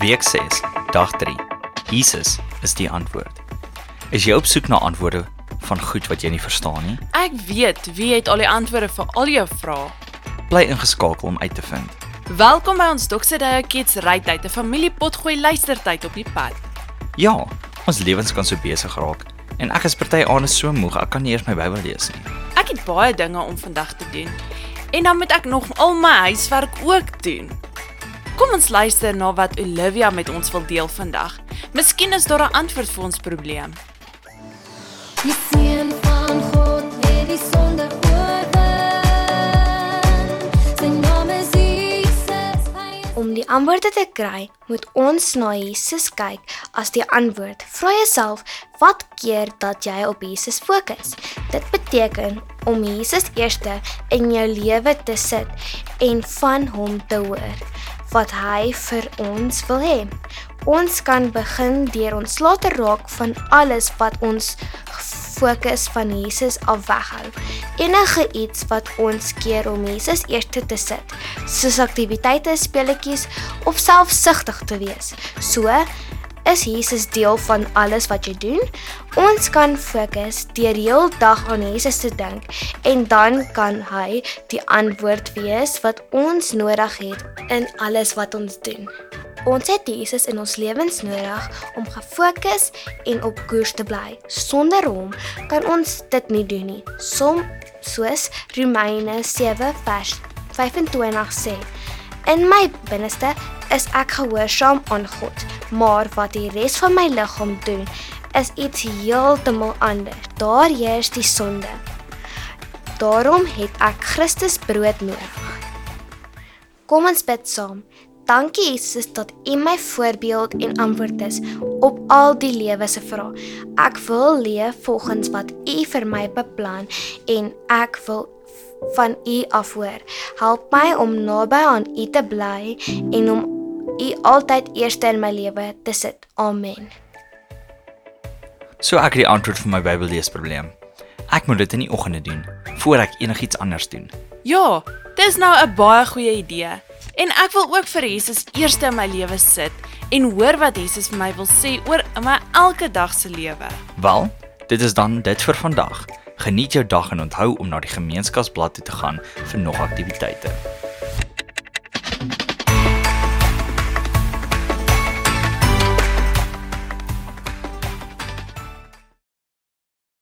Week 6, dag 3. Jesus is die antwoord. Is jy op soek na antwoorde van goed wat jy nie verstaan nie? Ek weet wie het al die antwoorde vir al jou vrae. Bly ingeskakel om uit te vind. Welkom by ons Doksedeye Kids Rytyd, 'n familiepotgooi luistertyd op die pad. Ja, ons lewens kan so besig raak en ek is party aande so moeg ek kan nie eers my Bybel lees nie. Ek het baie dinge om vandag te doen. En dan moet ek nog al my huiswerk ook doen. Kom ons luister na wat Olivia met ons wil deel vandag. Miskien is daar 'n antwoord vir ons probleem. Die seun van God het die sonde oorwin. Sy naam is Jesus. Om die antwoorde te kry, moet ons na Jesus kyk as die antwoord. Vra jouself, wat keer dat jy op Jesus fokus? Dit beteken om Jesus eerste in jou lewe te sit en van hom te hoor wat hy vir ons wil hê. Ons kan begin deur ons laat te raak van alles wat ons fokus van Jesus af weghou. Enige iets wat ons keer om Jesus eerste te sit, soos aktiwiteite, speletjies of selfsugtig te wees. So is Jesus deel van alles wat jy doen. Ons kan fokus deur heel dag aan Jesus te dink en dan kan hy die antwoord wees wat ons nodig het in alles wat ons doen. Ons het Jesus in ons lewens nodig om gefokus en op koers te bly. Sonder hom kan ons dit nie doen nie. Som soos Romeine 7 vers 25 sê: In my binneste is ek gehoorsaam aan God, maar wat die res van my liggaam doen, is iets heeltemal anders. Daar heers die sonde. Daarom het ek Christus brood nodig. Kom ons bid saam. Dankie Jesus dat U my voorbeeld en antwoord is op al die lewe se vrae. Ek wil leef volgens wat U vir my beplan en ek wil van U af hoor. Help my om naby aan U te bly en om U altyd eerste in my lewe te sit. Amen. So ek het die antwoord vir my Bybel lees probleem. Ek moet dit in die oggende doen voor ek enigiets anders doen. Ja, dis nou 'n baie goeie idee. En ek wil ook vir Jesus eerste in my lewe sit en hoor wat Jesus vir my wil sê oor my elke dag se lewe. Wel, dit is dan dit vir vandag. Geniet jou dag en onthou om na die gemeenskapsblad toe te gaan vir nog aktiwiteite.